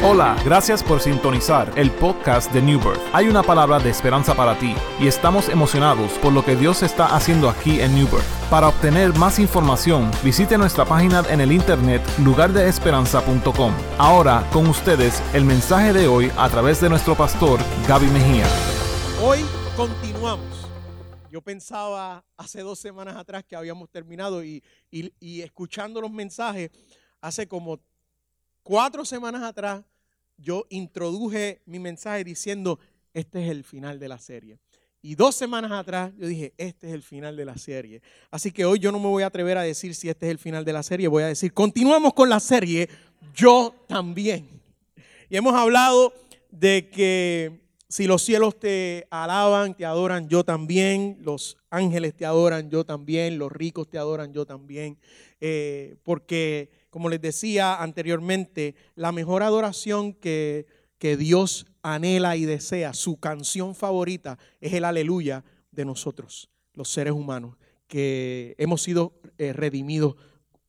Hola, gracias por sintonizar el podcast de New Birth. Hay una palabra de esperanza para ti y estamos emocionados por lo que Dios está haciendo aquí en New Birth. Para obtener más información, visite nuestra página en el internet lugardeesperanza.com. Ahora, con ustedes, el mensaje de hoy a través de nuestro pastor Gaby Mejía. Hoy continuamos. Yo pensaba hace dos semanas atrás que habíamos terminado y, y- escuchando los mensajes, hace como cuatro semanas atrás, yo introduje mi mensaje diciendo, este es el final de la serie. Y dos semanas atrás yo dije, este es el final de la serie. Así que hoy yo no me voy a atrever a decir si este es el final de la serie, voy a decir, continuamos con la serie, yo también. Y hemos hablado de que si los cielos te alaban, te adoran, yo también. Los ángeles te adoran, yo también. Los ricos te adoran, yo también. Eh, porque, como les decía anteriormente, la mejor adoración que, que Dios anhela y desea, su canción favorita, es el aleluya de nosotros, los seres humanos, que hemos sido eh, redimidos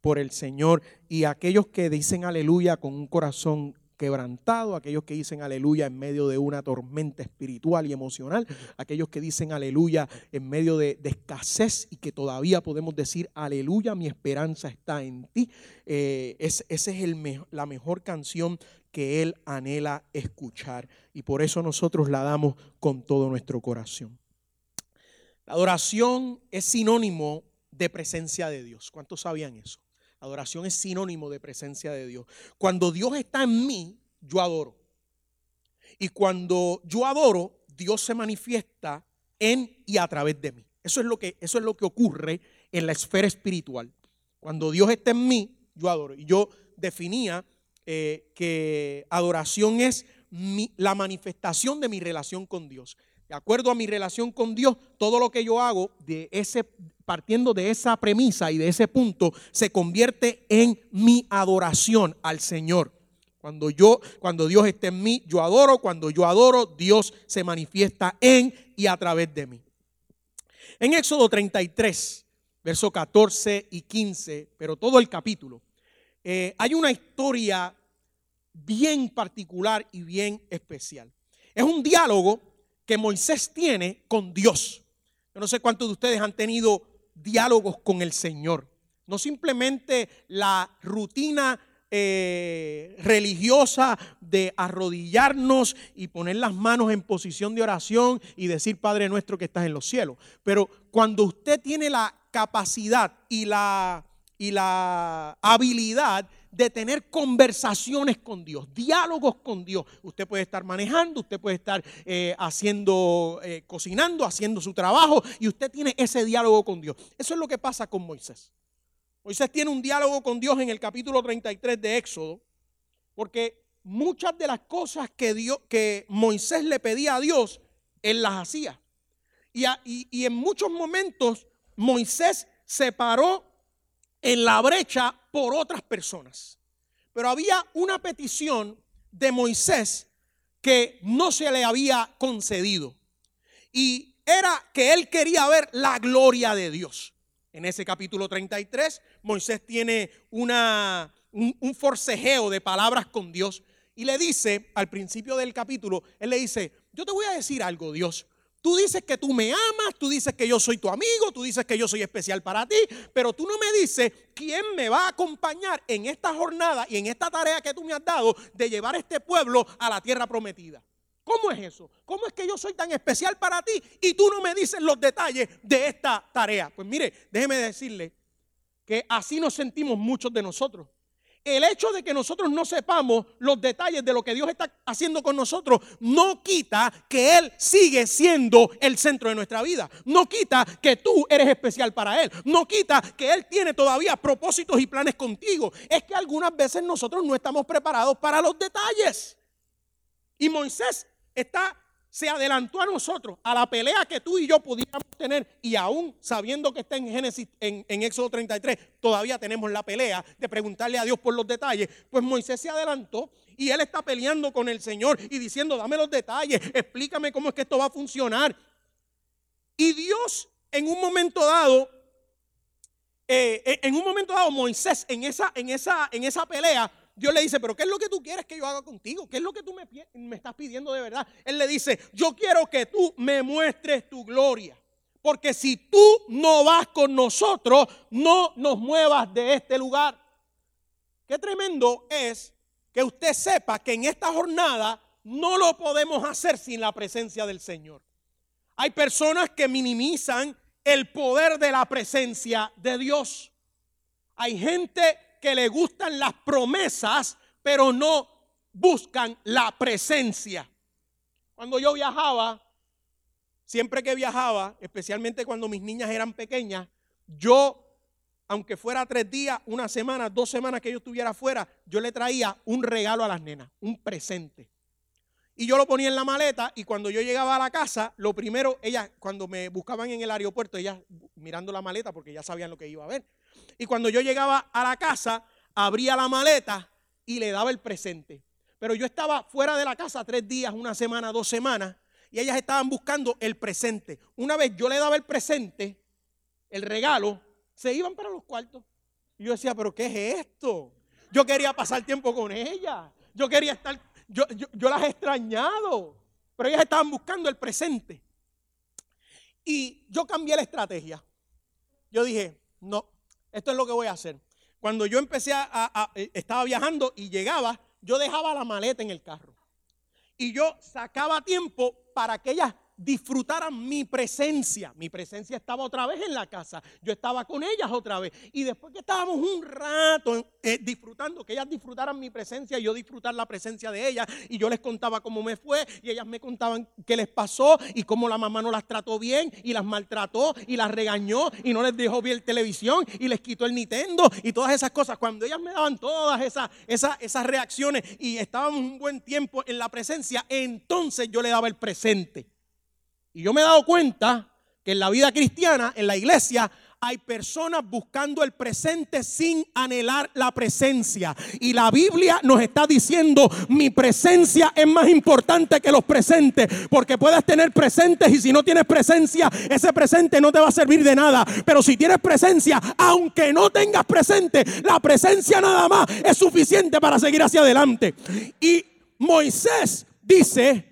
por el Señor. Y aquellos que dicen aleluya con un corazón quebrantado, aquellos que dicen aleluya en medio de una tormenta espiritual y emocional, aquellos que dicen aleluya en medio de, de escasez y que todavía podemos decir aleluya, mi esperanza está en ti. Eh, es, esa es el me- la mejor canción que Él anhela escuchar y por eso nosotros la damos con todo nuestro corazón. La adoración es sinónimo de presencia de Dios. ¿Cuántos sabían eso? Adoración es sinónimo de presencia de Dios. Cuando Dios está en mí, yo adoro. Y cuando yo adoro, Dios se manifiesta en y a través de mí. Eso es lo que, eso es lo que ocurre en la esfera espiritual. Cuando Dios está en mí, yo adoro. Y yo definía eh, que adoración es la manifestación de mi relación con Dios. De acuerdo a mi relación con Dios, todo lo que yo hago de ese, partiendo de esa premisa y de ese punto, se convierte en mi adoración al Señor. Cuando yo, cuando Dios está en mí, yo adoro. Cuando yo adoro, Dios se manifiesta en y a través de mí. En Éxodo 33, versos 14 y 15, pero todo el capítulo, eh, hay una historia bien particular y bien especial. Es un diálogo que Moisés tiene con Dios. Yo no sé cuántos de ustedes han tenido diálogos con el Señor. No simplemente la rutina eh, religiosa de arrodillarnos y poner las manos en posición de oración y decir Padre nuestro que estás en los cielos. Pero cuando usted tiene la capacidad y la, y la habilidad de tener conversaciones con Dios, diálogos con Dios. Usted puede estar manejando, usted puede estar eh, haciendo, eh, cocinando, haciendo su trabajo y usted tiene ese diálogo con Dios. Eso es lo que pasa con Moisés. Moisés tiene un diálogo con Dios en el capítulo 33 de Éxodo, porque muchas de las cosas que, Dios, que Moisés le pedía a Dios, él las hacía. Y, en muchos momentos Moisés se paró en la brecha por otras personas. Pero había una petición de Moisés que no se le había concedido. Y era que él quería ver la gloria de Dios. En ese capítulo 33, Moisés tiene una, un, un forcejeo de palabras con Dios y le dice, al principio del capítulo, él le dice, yo te voy a decir algo, Dios. Tú dices que tú me amas, tú dices que yo soy tu amigo, tú dices que yo soy especial para ti, pero tú no me dices quién me va a acompañar en esta jornada y en esta tarea que tú me has dado de llevar este pueblo a la tierra prometida. ¿Cómo es eso? ¿Cómo es que yo soy tan especial para ti y tú no me dices los detalles de esta tarea? Pues mire, déjeme decirle que así nos sentimos muchos de nosotros. El hecho de que nosotros no sepamos los detalles de lo que Dios está haciendo con nosotros no quita que Él sigue siendo el centro de nuestra vida. No quita que tú eres especial para Él. No quita que Él tiene todavía propósitos y planes contigo. Es que algunas veces nosotros no estamos preparados para los detalles. Y Moisés está, se adelantó a nosotros, a la pelea que tú y yo pudiéramos tener, y aún sabiendo que está en Génesis, en, en Éxodo 33, todavía tenemos la pelea de preguntarle a Dios por los detalles. Pues Moisés se adelantó y él está peleando con el Señor y diciendo, dame los detalles, explícame cómo es que esto va a funcionar. Y Dios en un momento dado eh, en un momento dado Moisés en esa, en, esa, en esa pelea, Dios le dice, pero ¿qué es lo que tú quieres que yo haga contigo? ¿Qué es lo que tú me, me estás pidiendo de verdad? Él le dice, yo quiero que tú me muestres tu gloria. Porque si tú no vas con nosotros, no nos muevas de este lugar. Qué tremendo es que usted sepa que en esta jornada no lo podemos hacer sin la presencia del Señor. Hay personas que minimizan el poder de la presencia de Dios. Hay gente que le gustan las promesas, pero no buscan la presencia. Cuando yo viajaba, siempre que viajaba, especialmente cuando mis niñas eran pequeñas, yo, aunque fuera tres días, una semana, dos semanas que yo estuviera afuera, yo le traía un regalo a las nenas, un presente. Y yo lo ponía en la maleta y cuando yo llegaba a la casa, lo primero, ellas, cuando me buscaban en el aeropuerto, ellas mirando la maleta porque ya sabían lo que iba a ver. Y cuando yo llegaba a la casa, abría la maleta y le daba el presente. Pero yo estaba fuera de la casa tres días, una semana, dos semanas, y ellas estaban buscando el presente. Una vez yo le daba el presente, el regalo, se iban para los cuartos. Y yo decía, pero ¿qué es esto? Yo quería pasar tiempo con ellas. Yo quería estar yo, las he extrañado, pero ellas estaban buscando el presente. Y yo cambié la estrategia. Yo dije, no, esto es lo que voy a hacer. Cuando yo empecé a, eh, estaba viajando y llegaba, yo dejaba la maleta en el carro. Y yo sacaba tiempo para que ellas disfrutaran mi presencia. Mi presencia estaba otra vez en la casa. Yo estaba con ellas otra vez. Y después que estábamos un rato eh, disfrutando, que ellas disfrutaran mi presencia y yo disfrutar la presencia de ellas. Y yo les contaba cómo me fue y ellas me contaban qué les pasó y cómo la mamá no las trató bien y las maltrató y las regañó y no les dejó ver televisión y les quitó el Nintendo y todas esas cosas. Cuando ellas me daban todas esas, esas, esas reacciones y estábamos un buen tiempo en la presencia, entonces yo le daba el presente. Y yo me he dado cuenta que en la vida cristiana, en la iglesia, hay personas buscando el presente sin anhelar la presencia. Y la Biblia nos está diciendo, mi presencia es más importante que los presentes. Porque puedes tener presentes y si no tienes presencia, ese presente no te va a servir de nada. Pero si tienes presencia, aunque no tengas presente, la presencia nada más es suficiente para seguir hacia adelante. Y Moisés dice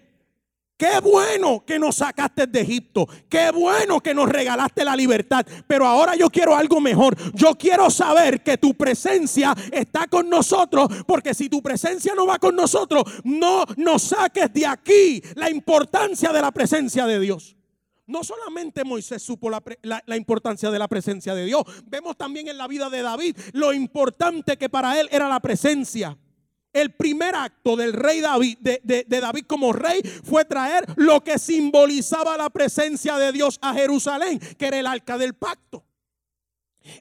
Qué bueno que nos sacaste de Egipto. Qué bueno que nos regalaste la libertad. Pero ahora yo quiero algo mejor. Yo quiero saber que tu presencia está con nosotros. Porque si tu presencia no va con nosotros, no nos saques de aquí la importancia de la presencia de Dios. No solamente Moisés supo la, la, importancia de la presencia de Dios. Vemos también en la vida de David lo importante que para él era la presencia. El primer acto del rey David, de, David como rey, fue traer lo que simbolizaba la presencia de Dios a Jerusalén, que era el arca del pacto.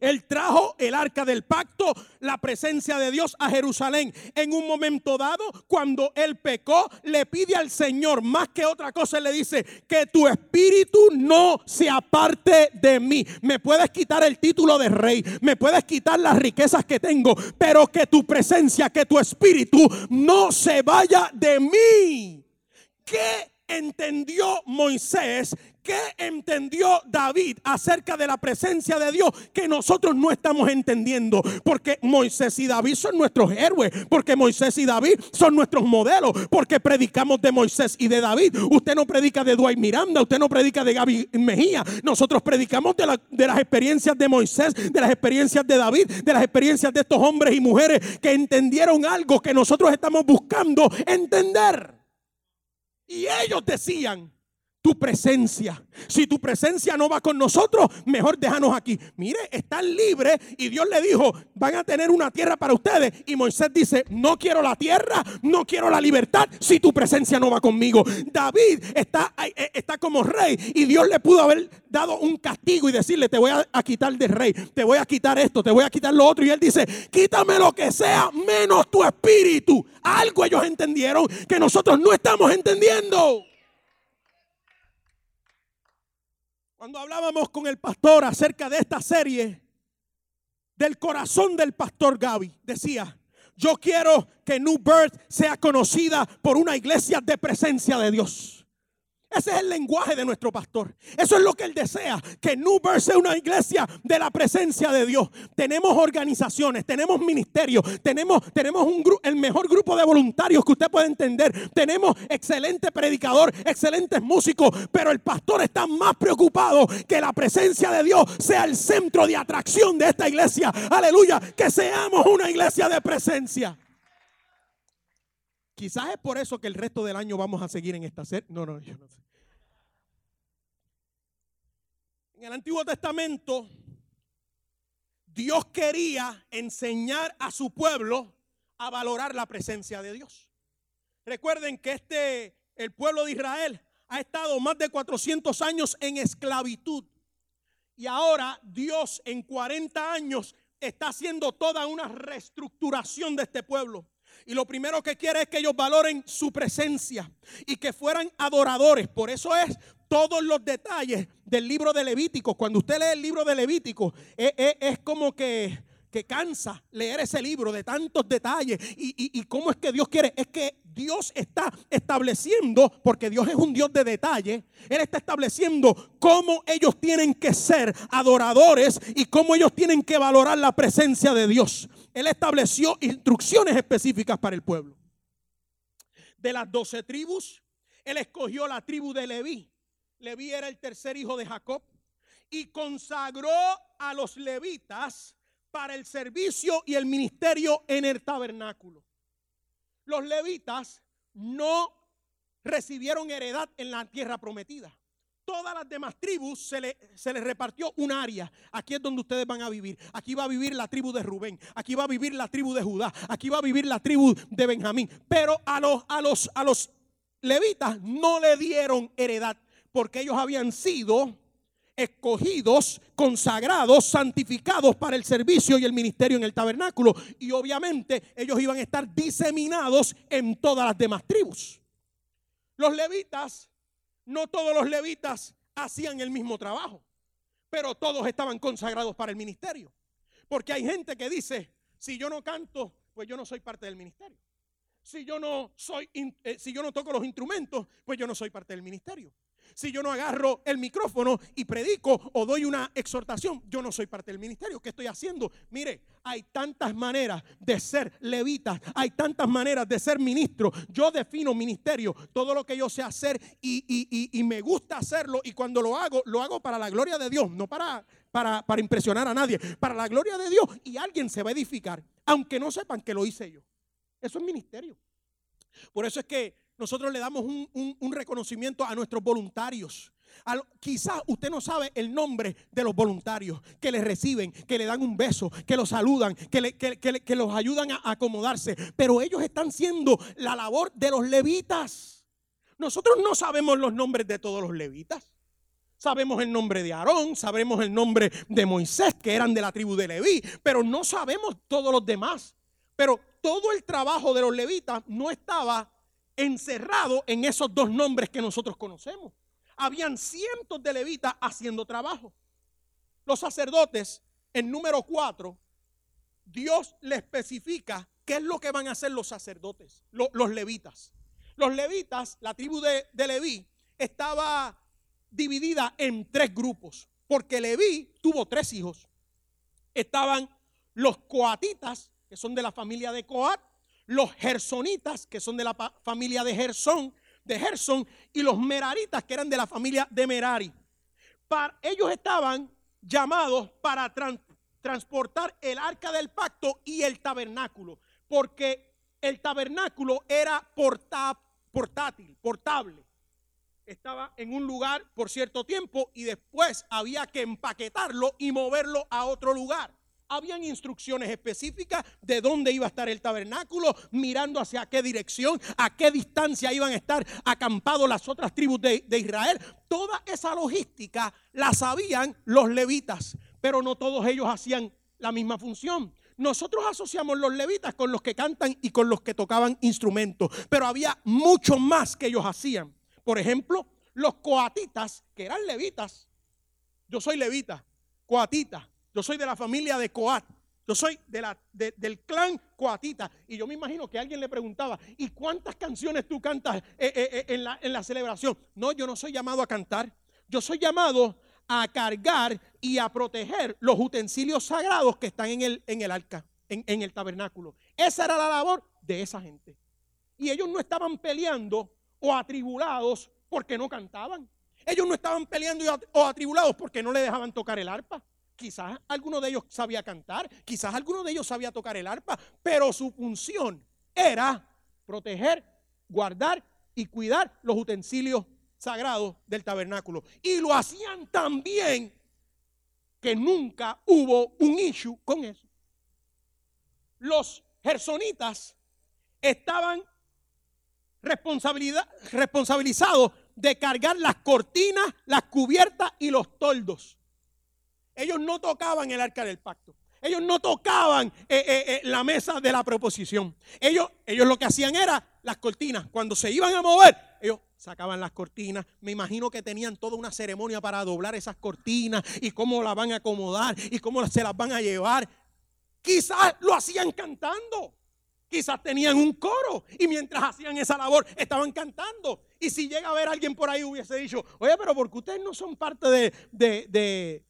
Él trajo el arca del pacto, la presencia de Dios a Jerusalén. En un momento dado, cuando él pecó, le pide al Señor, más que otra cosa, le dice, que tu espíritu no se aparte de mí. Me puedes quitar el título de rey, me puedes quitar las riquezas que tengo, pero que tu presencia, que tu espíritu no se vaya de mí. ¿Qué entendió Moisés ¿Qué entendió David acerca de la presencia de Dios que nosotros no estamos entendiendo? Porque Moisés y David son nuestros héroes, porque Moisés y David son nuestros modelos, porque predicamos de Moisés y de David. Usted no predica de Dwight Miranda, usted no predica de Gaby Mejía. Nosotros predicamos de, de las experiencias de Moisés, de las experiencias de David, de las experiencias de estos hombres y mujeres que entendieron algo que nosotros estamos buscando entender. Y ellos decían, tu presencia. Si tu presencia no va con nosotros, mejor déjanos aquí. Mire, están libres y Dios le dijo, van a tener una tierra para ustedes. Y Moisés dice, no quiero la tierra, no quiero la libertad si tu presencia no va conmigo. David está, eh, está como rey y Dios le pudo haber dado un castigo y decirle, te voy a, quitar de rey, te voy a quitar esto, te voy a quitar lo otro. Y él dice, quítame lo que sea, menos tu espíritu. Algo ellos entendieron que nosotros no estamos entendiendo. Cuando hablábamos con el pastor acerca de esta serie, del corazón del pastor Gaby, decía, yo quiero que New Birth sea conocida por una iglesia de presencia de Dios. Ese es el lenguaje de nuestro pastor. Eso es lo que él desea, que New Birth sea una iglesia de la presencia de Dios. Tenemos organizaciones, tenemos ministerios, tenemos, tenemos un el mejor grupo de voluntarios que usted puede entender. Tenemos excelente predicador, excelentes músicos, pero el pastor está más preocupado que la presencia de Dios sea el centro de atracción de esta iglesia. Aleluya, que seamos una iglesia de presencia. Quizás es por eso que el resto del año vamos a seguir en esta serie. No, no, yo no sé. En el Antiguo Testamento, Dios quería enseñar a su pueblo a valorar la presencia de Dios. Recuerden que este, el pueblo de Israel ha estado más de 400 años en esclavitud. Y ahora Dios en 40 años está haciendo toda una reestructuración de este pueblo. Y lo primero que quiere es que ellos valoren su presencia y que fueran adoradores. Por eso es todos los detalles del libro de Levítico. Cuando usted lee el libro de Levítico, es, es como que que cansa leer ese libro de tantos detalles y, cómo es que Dios quiere. Es que Dios está estableciendo, porque Dios es un Dios de detalle, Él está estableciendo cómo ellos tienen que ser adoradores y cómo ellos tienen que valorar la presencia de Dios. Él estableció instrucciones específicas para el pueblo. De las doce tribus, Él escogió la tribu de Leví. Leví era el tercer hijo de Jacob y consagró a los levitas para el servicio y el ministerio en el tabernáculo. Los levitas no recibieron heredad en la tierra prometida. Todas las demás tribus se, les repartió un área. Aquí es donde ustedes van a vivir. Aquí va a vivir la tribu de Rubén. Aquí va a vivir la tribu de Judá. Aquí va a vivir la tribu de Benjamín. Pero a los, a los, a los levitas no le dieron heredad porque ellos habían sido escogidos, consagrados, santificados para el servicio y el ministerio en el tabernáculo. Y obviamente ellos iban a estar diseminados en todas las demás tribus. Los levitas, no todos los levitas hacían el mismo trabajo, pero todos estaban consagrados para el ministerio. Porque hay gente que dice, si yo no canto, pues yo no soy parte del ministerio. Si yo no soy, eh, si yo no toco los instrumentos, pues yo no soy parte del ministerio si yo no agarro el micrófono y predico o doy una exhortación? Yo no soy parte del ministerio. ¿Qué estoy haciendo? Mire, hay tantas maneras de ser levita, hay tantas maneras de ser ministro. Yo defino ministerio, todo lo que yo sé hacer y, me gusta hacerlo y cuando lo hago, lo hago para la gloria de Dios, no para, para, para impresionar a nadie, para la gloria de Dios y alguien se va a edificar, aunque no sepan que lo hice yo. Eso es ministerio. Por eso es que nosotros le damos un, reconocimiento a nuestros voluntarios. quizás usted no sabe el nombre de los voluntarios que le reciben, que le dan un beso, que los saludan, que, los ayudan a acomodarse, pero ellos están siendo la labor de los levitas. Nosotros no sabemos los nombres de todos los levitas. Sabemos el nombre de Aarón, sabemos el nombre de Moisés, que eran de la tribu de Leví, pero no sabemos todos los demás. Pero todo el trabajo de los levitas no estaba encerrado en esos dos nombres que nosotros conocemos. Habían cientos de levitas haciendo trabajo. Los sacerdotes, en número cuatro, Dios le especifica qué es lo que van a hacer los sacerdotes, los levitas. Los levitas, la tribu de, de Leví, estaba dividida en tres grupos, porque Leví tuvo tres hijos. Estaban los coatitas, que son de la familia de Coat, los gersonitas, que son de la familia de Gersón, de Gerson, y los meraritas, que eran de la familia de Merari. Para, ellos estaban llamados para transportar el arca del pacto y el tabernáculo, porque el tabernáculo era portátil, portable. Estaba en un lugar por cierto tiempo y después había que empaquetarlo y moverlo a otro lugar. Habían instrucciones específicas de dónde iba a estar el tabernáculo, mirando hacia qué dirección, a qué distancia iban a estar acampados las otras tribus de, de Israel. Toda esa logística la sabían los levitas, pero no todos ellos hacían la misma función. Nosotros asociamos los levitas con los que cantan y con los que tocaban instrumentos, pero había mucho más que ellos hacían. Por ejemplo, los coatitas, que eran levitas. Yo soy levita, coatita. Yo soy de la familia de Coat. Yo soy de la, del clan coatita. Y yo me imagino que alguien le preguntaba, ¿y cuántas canciones tú cantas eh, eh, eh, en, la, celebración? No, yo no soy llamado a cantar. Yo soy llamado a cargar y a proteger los utensilios sagrados que están en el, arca, en el tabernáculo. Esa era la labor de esa gente. Y ellos no estaban peleando o atribulados porque no cantaban. Ellos no estaban peleando o atribulados porque no le dejaban tocar el arpa. Quizás alguno de ellos sabía cantar, quizás alguno de ellos sabía tocar el arpa, pero su función era proteger, guardar y cuidar los utensilios sagrados del tabernáculo. Y lo hacían tan bien que nunca hubo un issue con eso. Los gersonitas estaban responsabilizados de cargar las cortinas, las cubiertas y los toldos. Ellos no tocaban el arca del pacto. Ellos no tocaban eh, eh, eh, la mesa de la proposición. Ellos, ellos lo que hacían era las cortinas. Cuando se iban a mover, ellos sacaban las cortinas. Me imagino que tenían toda una ceremonia para doblar esas cortinas y cómo las van a acomodar y cómo se las van a llevar. Quizás lo hacían cantando. Quizás tenían un coro y mientras hacían esa labor estaban cantando. Y si llega a ver alguien por ahí hubiese dicho, oye, pero porque ustedes no son parte de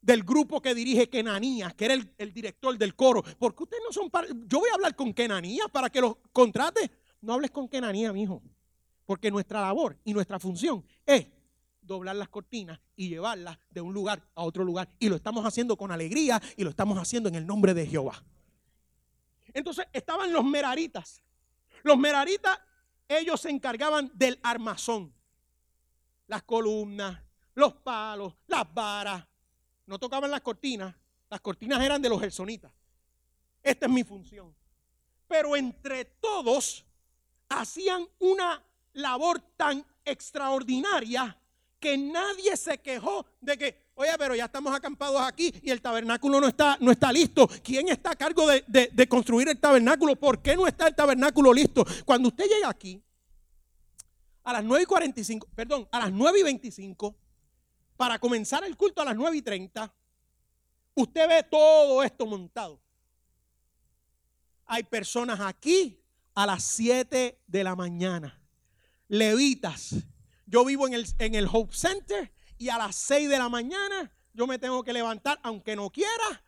del grupo que dirige Kenanías, que era el, director del coro. Porque ustedes no son Yo voy a hablar con Kenanías para que los contrate. No hables con Kenanías, mi hijo. Porque nuestra labor y nuestra función es doblar las cortinas y llevarlas de un lugar a otro lugar. Y lo estamos haciendo con alegría y lo estamos haciendo en el nombre de Jehová. Entonces estaban los meraritas. Los meraritas, ellos se encargaban del armazón. Las columnas, los palos, las varas, no tocaban las cortinas, las cortinas eran de los gersonitas. Esta es mi función. Pero entre todos hacían una labor tan extraordinaria que nadie se quejó de que, oye, pero ya estamos acampados aquí y el tabernáculo no está, no está listo. ¿Quién está a cargo de, de construir el tabernáculo? ¿Por qué no está el tabernáculo listo? Cuando usted llega aquí, a las 9 y 45, perdón, a las 9 y 25, para comenzar el culto a las 9 y 30, usted ve todo esto montado. Hay personas aquí a las 7 de la mañana. Levitas. Yo vivo en el, en el Hope Center y a las 6 de la mañana yo me tengo que levantar aunque no quiera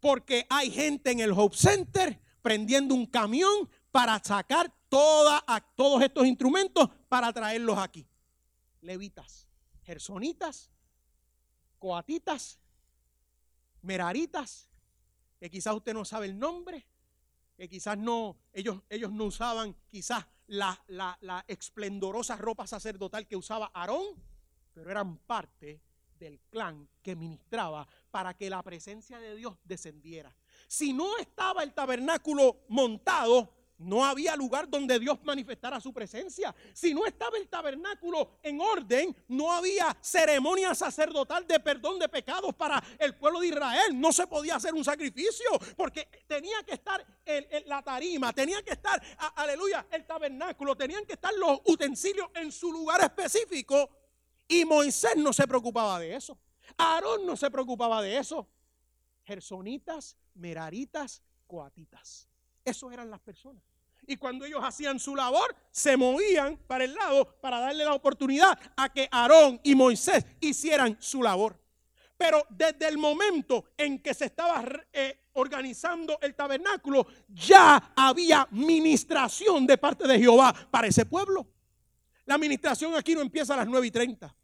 porque hay gente en el Hope Center prendiendo un camión para sacar toda, todos estos instrumentos para traerlos aquí. Levitas, gersonitas coatitas, meraritas, que quizás usted no sabe el nombre, que quizás no, ellos, ellos no usaban quizás la, la, esplendorosa ropa sacerdotal que usaba Aarón, pero eran parte del clan que ministraba para que la presencia de Dios descendiera. Si no estaba el tabernáculo montado, no había lugar donde Dios manifestara su presencia. Si no estaba el tabernáculo en orden, no había ceremonia sacerdotal de perdón de pecados para el pueblo de Israel. No se podía hacer un sacrificio porque tenía que estar la tarima, tenía que estar, aleluya, el tabernáculo, tenían que estar los utensilios en su lugar específico. Y Moisés no se preocupaba de eso. Aarón no se preocupaba de eso. Gersonitas, meraritas, coatitas. Esos eran las personas. Y cuando ellos hacían su labor, se movían para el lado para darle la oportunidad a que Aarón y Moisés hicieran su labor. Pero desde el momento en que se estaba eh, organizando el tabernáculo, ya había ministración de parte de Jehová para ese pueblo. La administración aquí no empieza a las 9 y 30.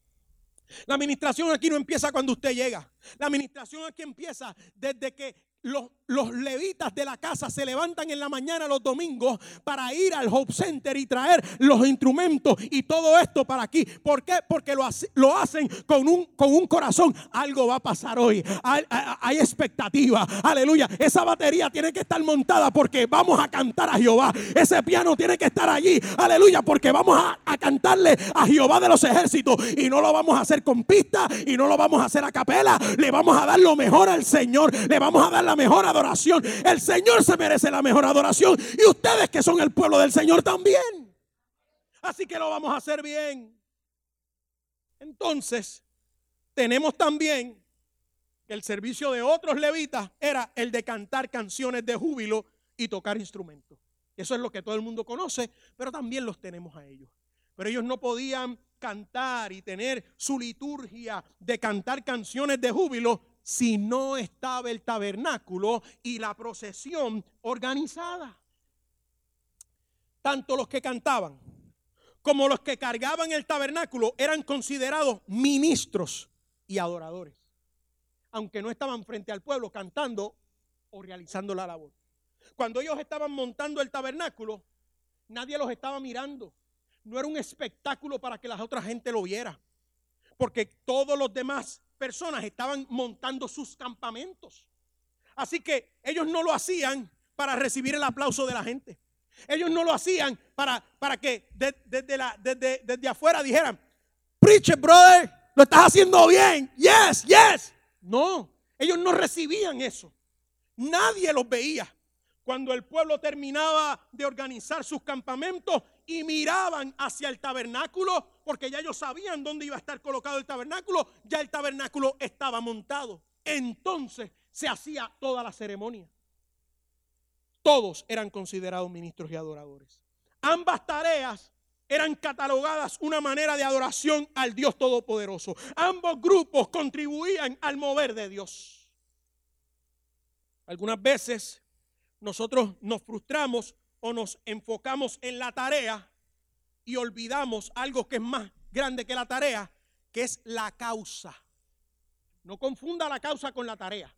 La administración aquí no empieza cuando usted llega. La administración aquí empieza desde que los, levitas de la casa se levantan en la mañana los domingos para ir al Hope Center y traer los instrumentos y todo esto para aquí. ¿Por qué? Porque lo, hacen con un, con un corazón. Algo va a pasar hoy. Hay, expectativa. Aleluya. Esa batería tiene que estar montada porque vamos a cantar a Jehová. Ese piano tiene que estar allí. Aleluya. Porque vamos a, a cantarle a Jehová de los ejércitos. Y no lo vamos a hacer con pista y no lo vamos a hacer a capela. Le vamos a dar lo mejor al Señor. Le vamos a dar la mejor adoración. El Señor se merece la mejor adoración. Y ustedes que son el pueblo del Señor también. Así que lo vamos a hacer bien. Entonces, tenemos también que el servicio de otros levitas era el de cantar canciones de júbilo y tocar instrumentos. Eso es lo que todo el mundo conoce, pero también los tenemos a ellos. Pero ellos no podían cantar y tener su liturgia de cantar canciones de júbilo si no estaba el tabernáculo y la procesión organizada. Tanto los que cantaban como los que cargaban el tabernáculo eran considerados ministros y adoradores, aunque no estaban frente al pueblo cantando o realizando la labor. Cuando ellos estaban montando el tabernáculo, nadie los estaba mirando. No era un espectáculo para que la otra gente lo viera, porque todos los demás personas estaban montando sus campamentos. Así que ellos no lo hacían para recibir el aplauso de la gente. Ellos no lo hacían para, para que desde, desde, afuera dijeran, preach brother, lo estás haciendo bien, yes, yes. No, ellos no recibían eso. Nadie los veía. Cuando el pueblo terminaba de organizar sus campamentos y miraban hacia el tabernáculo, porque ya ellos sabían dónde iba a estar colocado el tabernáculo, ya el tabernáculo estaba montado. Entonces se hacía toda la ceremonia todos eran considerados ministros y adoradores. Ambas tareas eran catalogadas una manera de adoración al Dios Todopoderoso. Ambos grupos contribuían al mover de Dios. Algunas veces nosotros nos frustramos o nos enfocamos en la tarea y olvidamos algo que es más grande que la tarea, que es la causa. No confunda la causa con la tarea.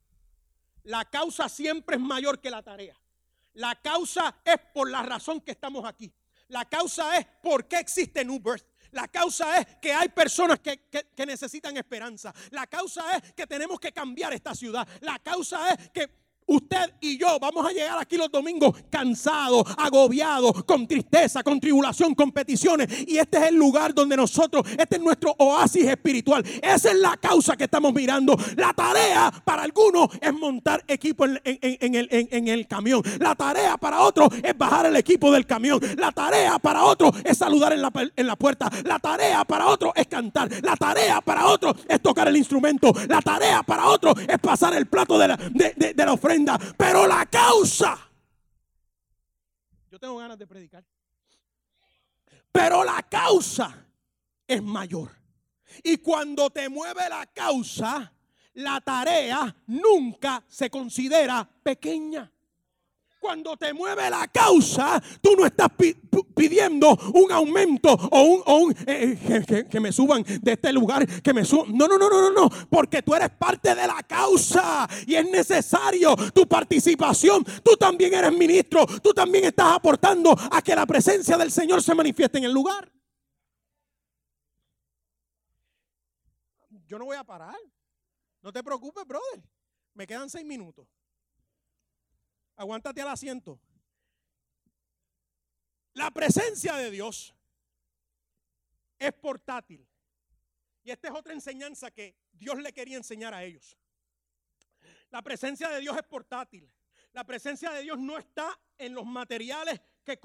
La causa siempre es mayor que la tarea. La causa es por la razón que estamos aquí. La causa es por qué existe New Birth. La causa es que hay personas que, que, necesitan esperanza. La causa es que tenemos que cambiar esta ciudad. La causa es que Usted y yo vamos a llegar aquí los domingos cansados, agobiados, con tristeza, con tribulación, con peticiones. Y este es el lugar donde nosotros, este es nuestro oasis espiritual. Esa es la causa que estamos mirando. La tarea para algunos es montar equipo en, el, camión. La tarea para otros es bajar el equipo del camión. La tarea para otros es saludar en la, puerta. La tarea para otros es cantar. La tarea para otros es tocar el instrumento. La tarea para otros es pasar el plato de la, de la ofrenda pero la causa. Yo tengo ganas de predicar. Pero la causa es mayor. Y cuando te mueve la causa, la tarea nunca se considera pequeña. Cuando te mueve la causa, tú no estás pidiendo un aumento o un, eh, eh, que, me suban de este lugar, que me suban. No, no, no, no, no, no, porque tú eres parte de la causa y es necesario tu participación. Tú también eres ministro, tú también estás aportando a que la presencia del Señor se manifieste en el lugar. Yo no voy a parar. No te preocupes, brother. Me quedan seis minutos. Aguántate al asiento. La presencia de Dios es portátil. Y esta es otra enseñanza que Dios le quería enseñar a ellos. La presencia de Dios es portátil. La presencia de Dios no está en los materiales que,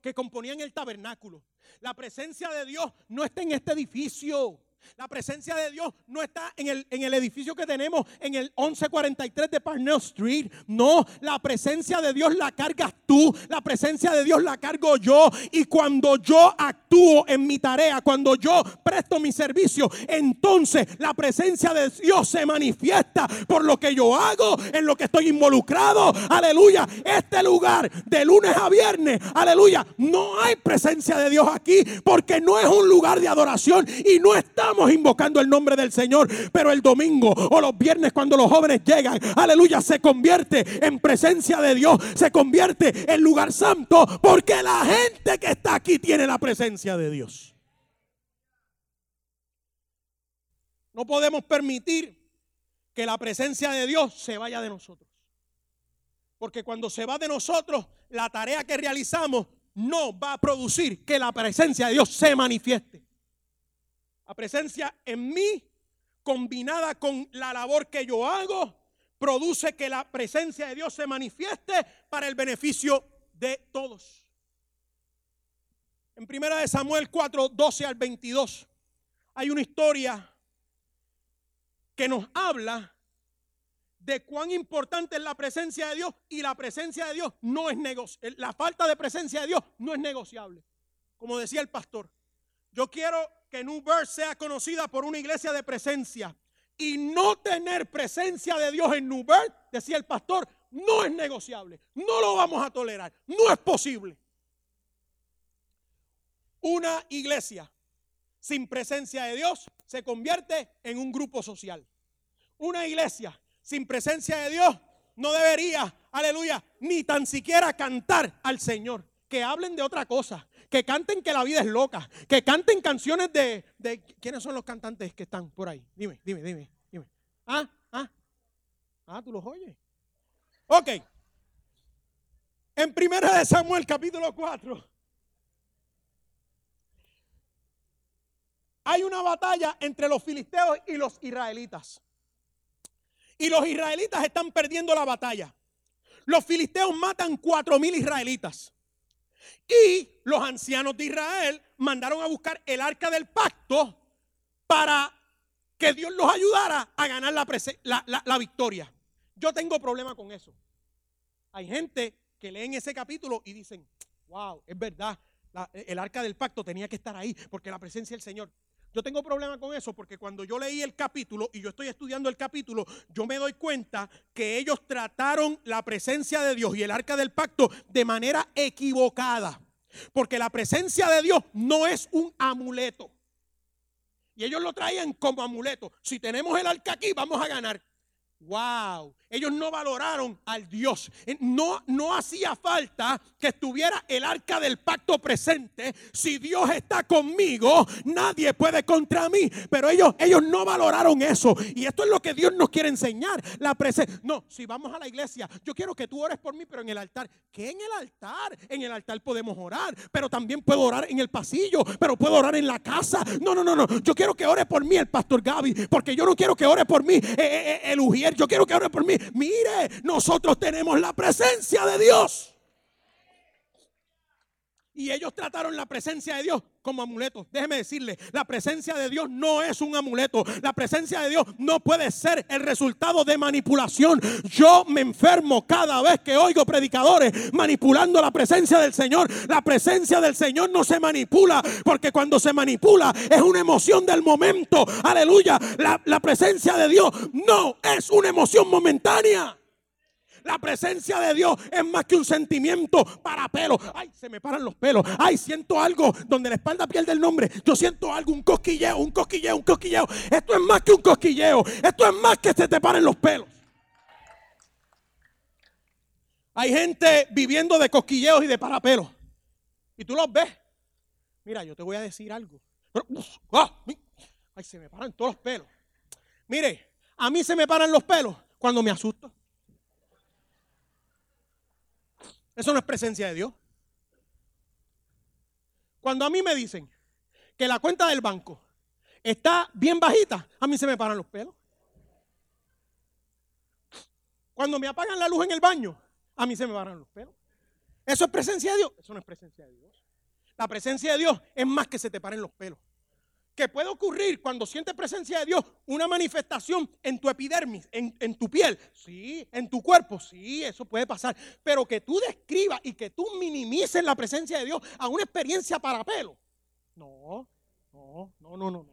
que, componían el tabernáculo. La presencia de Dios no está en este edificio. La presencia de Dios no está en el, en el edificio que tenemos en el 1143 de Parnell Street. No, la presencia de Dios la cargas tú. La presencia de Dios la cargo yo. Y cuando yo actúo en mi tarea, cuando yo presto mi servicio, entonces la presencia de Dios se manifiesta por lo que yo hago, en lo que estoy involucrado. Aleluya. Este lugar de lunes a viernes, aleluya, no hay presencia de Dios aquí porque no es un lugar de adoración y no está invocando el nombre del Señor, pero el domingo o los viernes cuando los jóvenes llegan, aleluya, se convierte en presencia de Dios, se convierte en lugar santo, porque la gente que está aquí tiene la presencia de Dios. No podemos permitir que la presencia de Dios se vaya de nosotros. Porque cuando se va de nosotros, la tarea que realizamos no va a producir que la presencia de Dios se manifieste. La presencia en mí, combinada con la labor que yo hago, produce que la presencia de Dios se manifieste para el beneficio de todos. En primera de Samuel 4, 12 al 22, hay una historia que nos habla de cuán importante es la presencia de Dios y la presencia de Dios no es negociable. La falta de presencia de Dios no es negociable. Como decía el pastor, yo quiero que New Birth sea conocida por una iglesia de presencia y no tener presencia de Dios en New Birth, decía el pastor, no es negociable. No lo vamos a tolerar. No es posible. Una iglesia sin presencia de Dios se convierte en un grupo social. Una iglesia sin presencia de Dios no debería, aleluya, ni tan siquiera cantar al Señor. Que hablen de otra cosa, que canten que la vida es loca, que canten canciones de, de ¿quiénes son los cantantes que están por ahí? Dime, dime, dime, dime. Ah, ah, ah, tú los oyes. Ok. En primera de Samuel capítulo 4 hay una batalla entre los filisteos y los israelitas. Y los israelitas están perdiendo la batalla. Los filisteos matan cuatro mil israelitas. Y los ancianos de Israel mandaron a buscar el arca del pacto para que Dios los ayudara a ganar la, la victoria. Yo tengo problema con eso. Hay gente que leen ese capítulo y dicen, wow, es verdad, el arca del pacto tenía que estar ahí porque la presencia del Señor. Yo tengo problema con eso porque cuando yo leí el capítulo y yo estoy estudiando el capítulo, yo me doy cuenta que ellos trataron la presencia de Dios y el arca del pacto de manera equivocada. Porque la presencia de Dios no es un amuleto. Y ellos lo traían como amuleto. Si tenemos el arca aquí, vamos a ganar. Wow, ellos no valoraron al Dios. Eh, no, no hacía falta que estuviera el arca del pacto presente. Si Dios está conmigo, nadie puede contra mí. Pero ellos, ellos no valoraron eso. Y esto es lo que Dios nos quiere enseñar. La presencia. No, si vamos a la iglesia, yo quiero que tú ores por mí, pero en el altar. ¿Qué en el altar? En el altar podemos orar, pero también puedo orar en el pasillo, pero puedo orar en la casa. No, no, no, no. Yo quiero que ore por mí el pastor Gaby, porque yo no quiero que ore por mí eh, eh, el Ujier. Yo quiero que ore por mí. Mire, nosotros tenemos la presencia de Dios. Y ellos trataron la presencia de Dios como amuleto. Déjeme decirle, la presencia de Dios no es un amuleto. La presencia de Dios no puede ser el resultado de manipulación. Yo me enfermo cada vez que oigo predicadores manipulando la presencia del Señor. La presencia del Señor no se manipula porque cuando se manipula es una emoción del momento. Aleluya. La, la presencia de Dios no es una emoción momentánea. La presencia de Dios es más que un sentimiento para pelo. Ay, se me paran los pelos. Ay, siento algo donde la espalda pierde el nombre. Yo siento algo, un cosquilleo, un cosquilleo, un cosquilleo. Esto es más que un cosquilleo. Esto es más que se te paren los pelos. Hay gente viviendo de cosquilleos y de parapelos. Y tú los ves. Mira, yo te voy a decir algo. Ah, ay, se me paran todos los pelos. Mire, a mí se me paran los pelos cuando me asusto. Eso no es presencia de Dios. Cuando a mí me dicen que la cuenta del banco está bien bajita, a mí se me paran los pelos. Cuando me apagan la luz en el baño, a mí se me paran los pelos. ¿Eso es presencia de Dios? Eso no es presencia de Dios. La presencia de Dios es más que se te paren los pelos que puede ocurrir cuando sientes presencia de Dios, una manifestación en tu epidermis, en, tu piel, sí, en tu cuerpo, sí, eso puede pasar, pero que tú describas y que tú minimices la presencia de Dios a una experiencia para pelo. No, no, no, no, no.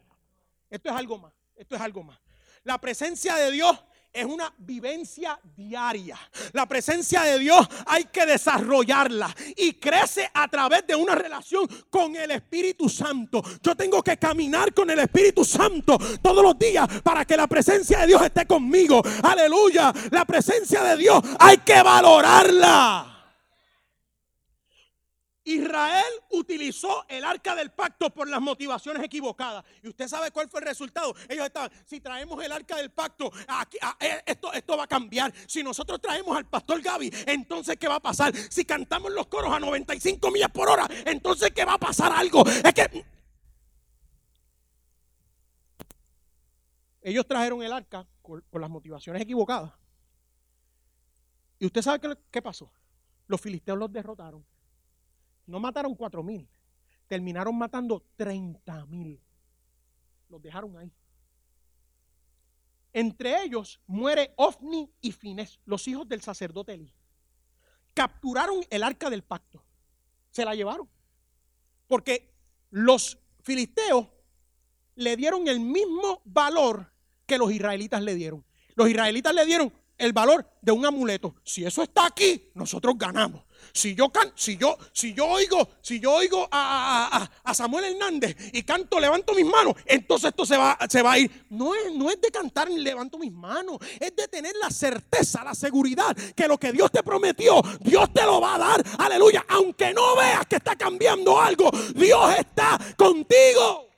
Esto es algo más, esto es algo más. La presencia de Dios es una vivencia diaria. La presencia de Dios hay que desarrollarla y crece a través de una relación con el Espíritu Santo. Yo tengo que caminar con el Espíritu Santo todos los días para que la presencia de Dios esté conmigo. Aleluya. La presencia de Dios hay que valorarla. Israel utilizó el arca del pacto por las motivaciones equivocadas. ¿Y usted sabe cuál fue el resultado? Ellos estaban, si traemos el arca del pacto, eh, esto, va a cambiar. Si nosotros traemos al pastor Gaby, entonces ¿qué va a pasar? Si cantamos los coros a 95 millas por hora, entonces ¿qué va a pasar algo? Es que... Ellos trajeron el arca por, las motivaciones equivocadas. ¿Y usted sabe qué pasó? Los filisteos los derrotaron. No mataron cuatro mil, terminaron matando 30 mil. Los dejaron ahí. Entre ellos muere Ofni y Fines, los hijos del sacerdote Elí. Capturaron el arca del pacto. Se la llevaron. Porque los filisteos le dieron el mismo valor que los israelitas le dieron. Los israelitas le dieron el valor de un amuleto. Si eso está aquí, nosotros ganamos. Si yo, can, si yo, si yo oigo, si yo oigo a, Samuel Hernández y canto, levanto mis manos, entonces esto se va, se va a ir. No es, no es de cantar ni levanto mis manos, es de tener la certeza, la seguridad que lo que Dios te prometió, Dios te lo va a dar. Aleluya. Aunque no veas que está cambiando algo, Dios está contigo.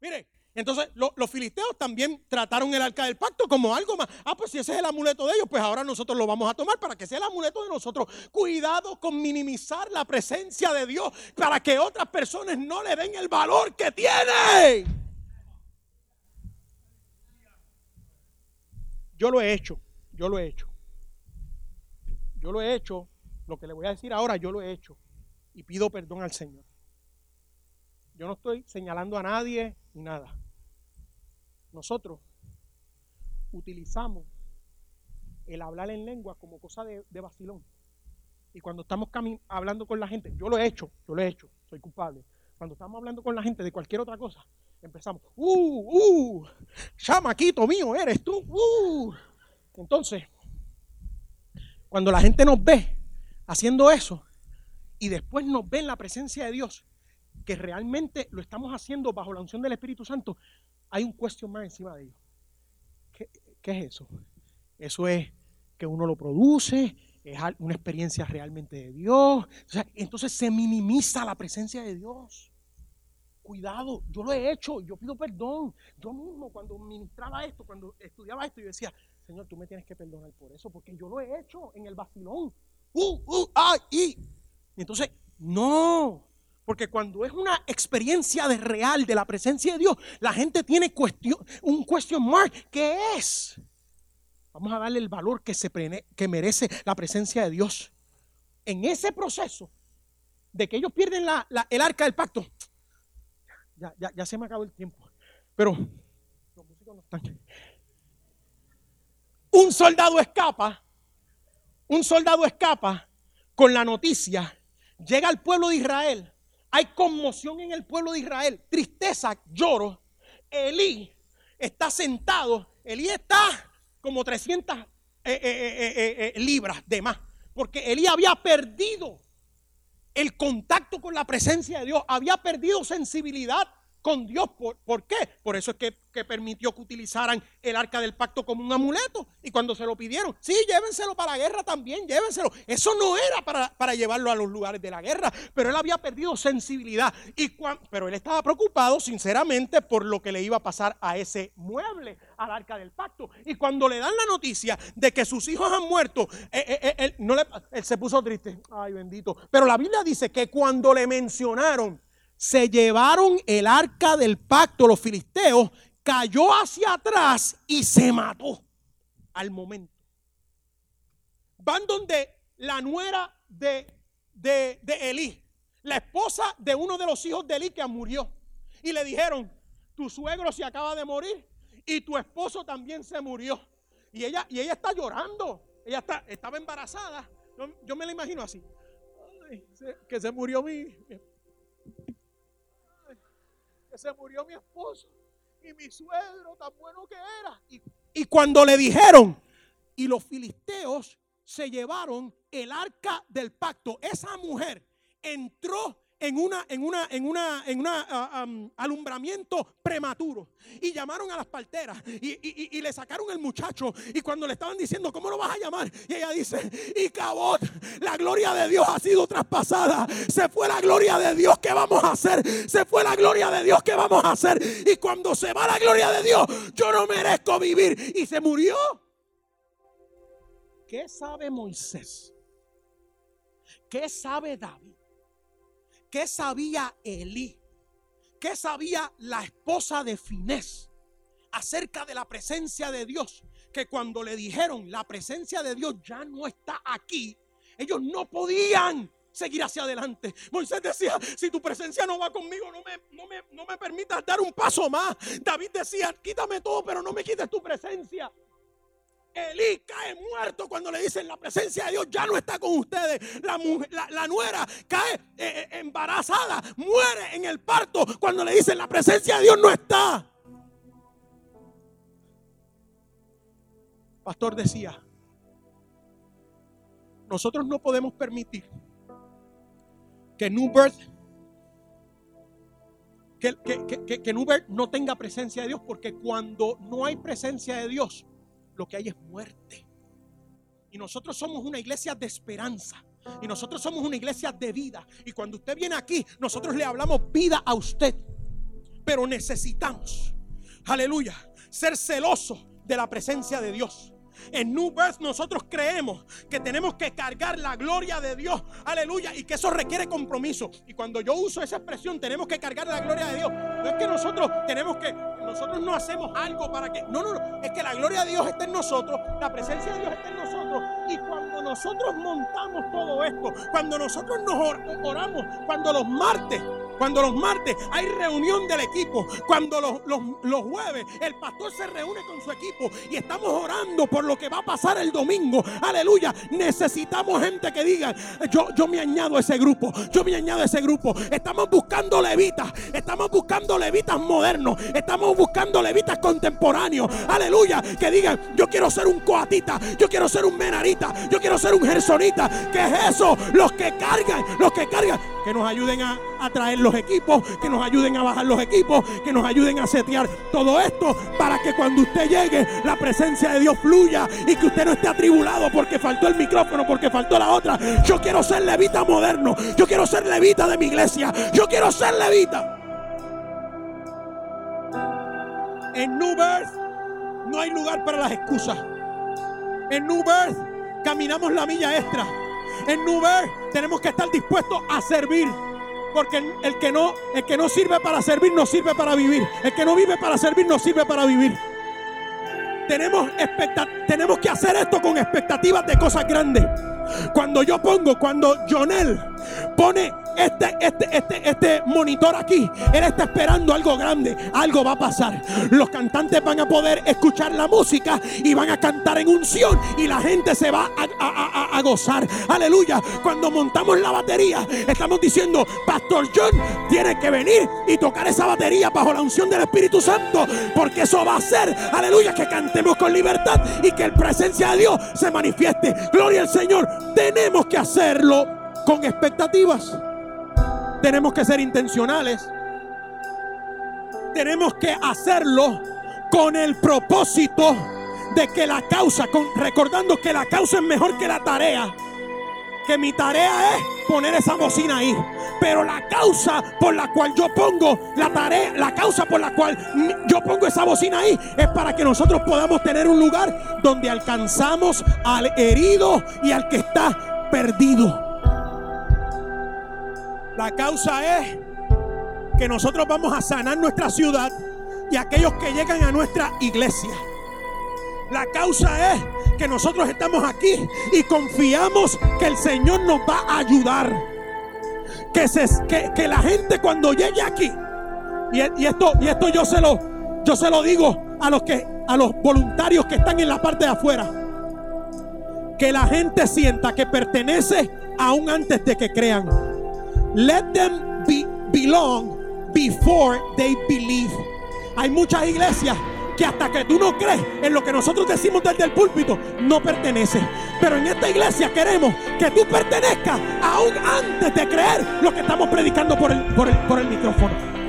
Mire, entonces los filisteos también trataron el arca del pacto como algo más. Ah, pues si ese es el amuleto de ellos, pues ahora nosotros lo vamos a tomar para que sea el amuleto de nosotros. Cuidado con minimizar la presencia de Dios para que otras personas no le den el valor que tiene. Yo lo he hecho, yo lo he hecho. Yo lo he hecho, lo que le voy a decir ahora, yo lo he hecho. Y pido perdón al Señor. Yo no estoy señalando a nadie ni nada. Nosotros utilizamos el hablar en lengua como cosa de, vacilón. Y cuando estamos hablando con la gente, yo lo he hecho, yo lo he hecho, soy culpable. Cuando estamos hablando con la gente de cualquier otra cosa, empezamos, uh, uh, chamaquito mío, eres tú, uh. Entonces, cuando la gente nos ve haciendo eso y después nos ve en la presencia de Dios, que realmente lo estamos haciendo bajo la unción del Espíritu Santo, hay un cuestión más encima de ellos. ¿Qué, es eso? Eso es que uno lo produce, es una experiencia realmente de Dios. entonces se minimiza la presencia de Dios. Cuidado, yo lo he hecho, yo pido perdón. Yo mismo cuando ministraba esto, cuando estudiaba esto, yo decía, Señor, tú me tienes que perdonar por eso, porque yo lo he hecho en el vacilón. Uh, uh, ay, y. Entonces, no, porque cuando es una experiencia de real de la presencia de Dios, la gente tiene un question mark. ¿Qué es? Vamos a darle el valor que, se que merece la presencia de Dios. En ese proceso de que ellos pierden el arca del pacto, ya, ya se me acabó el tiempo. Pero los músicos no están. Un soldado escapa, un soldado escapa con la noticia, llega al pueblo de Israel hay conmoción en el pueblo de Israel, tristeza, lloro. Elí está sentado, Elí está como 300 eh, eh, eh, libras de más, porque Elí había perdido el contacto con la presencia de Dios, había perdido sensibilidad con Dios. ¿Por, qué? Por eso es que, permitió que utilizaran el arca del pacto como un amuleto. Y cuando se lo pidieron, sí, llévenselo para la guerra también, llévenselo. Eso no era para, llevarlo a los lugares de la guerra, pero él había perdido sensibilidad. Y pero él estaba preocupado, sinceramente, por lo que le iba a pasar a ese mueble, al arca del pacto. Y cuando le dan la noticia de que sus hijos han muerto, eh, eh, eh, él, no le, él se puso triste. Ay, bendito. Pero la Biblia dice que cuando le mencionaron, se llevaron el arca del pacto, los filisteos, cayó hacia atrás y se mató al momento. Van donde la nuera de, de, Elí, la esposa de uno de los hijos de Elí que murió, y le dijeron, tu suegro se acaba de morir y tu esposo también se murió. Y ella, y ella está llorando, ella está, estaba embarazada. Yo, me la imagino así, que se murió mi, se murió mi esposo y mi suegro tan bueno que era. Y, y cuando le dijeron, y los filisteos se llevaron el arca del pacto, esa mujer entró en una, en una, en una, en una ah, alumbramiento prematuro. Y llamaron a las parteras y, y, le sacaron el muchacho. Y cuando le estaban diciendo, ¿cómo lo vas a llamar? Y ella dice, y cabot, la gloria de Dios ha sido traspasada. Se fue la gloria de Dios, ¿qué vamos a hacer? Se fue la gloria de Dios, ¿qué vamos a hacer? Y cuando se va la gloria de Dios, yo no merezco vivir. Y se murió. ¿Qué sabe Moisés? ¿Qué sabe David? ¿Qué sabía Elí? ¿Qué sabía la esposa de Finés acerca de la presencia de Dios? Que cuando le dijeron la presencia de Dios ya no está aquí, ellos no podían seguir hacia adelante. Moisés decía, si tu presencia no va conmigo, no me, no me, no me permitas dar un paso más. David decía, quítame todo, pero no me quites tu presencia. Elí cae muerto cuando le dicen la presencia de Dios ya no está con ustedes. La, nuera cae eh, eh, embarazada, muere en el parto cuando le dicen la presencia de Dios no está. Pastor decía, nosotros no podemos permitir que New Birth que, que, New Birth no tenga presencia de Dios porque cuando no hay presencia de Dios lo que hay es muerte. Y nosotros somos una iglesia de esperanza. Y nosotros somos una iglesia de vida. Y cuando usted viene aquí, nosotros le hablamos vida a usted. Pero necesitamos, aleluya, ser celoso de la presencia de Dios. En New Birth nosotros creemos que tenemos que cargar la gloria de Dios. Aleluya. Y que eso requiere compromiso. Y cuando yo uso esa expresión, tenemos que cargar la gloria de Dios. No es que nosotros tenemos que, nosotros no hacemos algo para que, no, no, no. Es que la gloria de Dios está en nosotros. La presencia de Dios está en nosotros. Y cuando nosotros montamos todo esto, cuando nosotros nos oramos, cuando los martes cuando los martes hay reunión del equipo, cuando los, jueves el pastor se reúne con su equipo y estamos orando por lo que va a pasar el domingo, aleluya, necesitamos gente que diga, yo, yo me añado a ese grupo, yo me añado a ese grupo. Estamos buscando levitas, estamos buscando levitas modernos, estamos buscando levitas contemporáneos, aleluya, que digan, yo quiero ser un coatita, yo quiero ser un menarita, yo quiero ser un gersonita, que es eso, los que cargan, los que cargan, que nos ayuden a, a traerlos equipos, que nos ayuden a bajar los equipos, que nos ayuden a setear todo esto para que cuando usted llegue la presencia de Dios fluya y que usted no esté atribulado porque faltó el micrófono, porque faltó la otra. Yo quiero ser levita moderno, yo quiero ser levita de mi iglesia, yo quiero ser levita. En New Birth no hay lugar para las excusas. En New Birth caminamos la milla extra. En New Birth tenemos que estar dispuestos a servir. Porque el que no, el que no sirve para servir no sirve para vivir. El que no vive para servir no sirve para vivir. Tenemos, tenemos que hacer esto con expectativas de cosas grandes. Cuando yo pongo, cuando Jonel pone este, este, este, este monitor aquí, él está esperando algo grande, algo va a pasar. Los cantantes van a poder escuchar la música y van a cantar en unción y la gente se va a, a gozar. Aleluya. Cuando montamos la batería, estamos diciendo, Pastor John tiene que venir y tocar esa batería bajo la unción del Espíritu Santo, porque eso va a hacer, aleluya, que cantemos con libertad y que el presencia de Dios se manifieste. Gloria al Señor. Tenemos que hacerlo con expectativas. Tenemos que ser intencionales. Tenemos que hacerlo con el propósito de que la causa, recordando que la causa es mejor que la tarea. Que mi tarea es poner esa bocina ahí. Pero la causa por la cual yo pongo la tarea, la causa por la cual yo pongo esa bocina ahí, es para que nosotros podamos tener un lugar donde alcanzamos al herido y al que está perdido. La causa es que nosotros vamos a sanar nuestra ciudad y aquellos que llegan a nuestra iglesia. La causa es que nosotros estamos aquí y confiamos que el Señor nos va a ayudar. Que, se, que, la gente cuando llegue aquí, y, esto, y esto yo se lo, yo se lo digo a los que, a los voluntarios que están en la parte de afuera. Que la gente sienta que pertenece aún antes de que crean. Let them be, belong before they believe. Hay muchas iglesias que hasta que tú no crees en lo que nosotros decimos desde el púlpito, no pertenece. Pero en esta iglesia queremos que tú pertenezcas aún antes de creer lo que estamos predicando por el, por el, por el micrófono.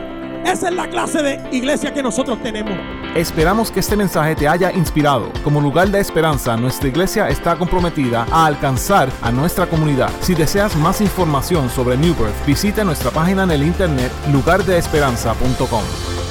Esa es la clase de iglesia que nosotros tenemos. Esperamos que este mensaje te haya inspirado. Como lugar de esperanza, nuestra iglesia está comprometida a alcanzar a nuestra comunidad. Si deseas más información sobre New Birth, visita nuestra página en el internet lugardeesperanza.com.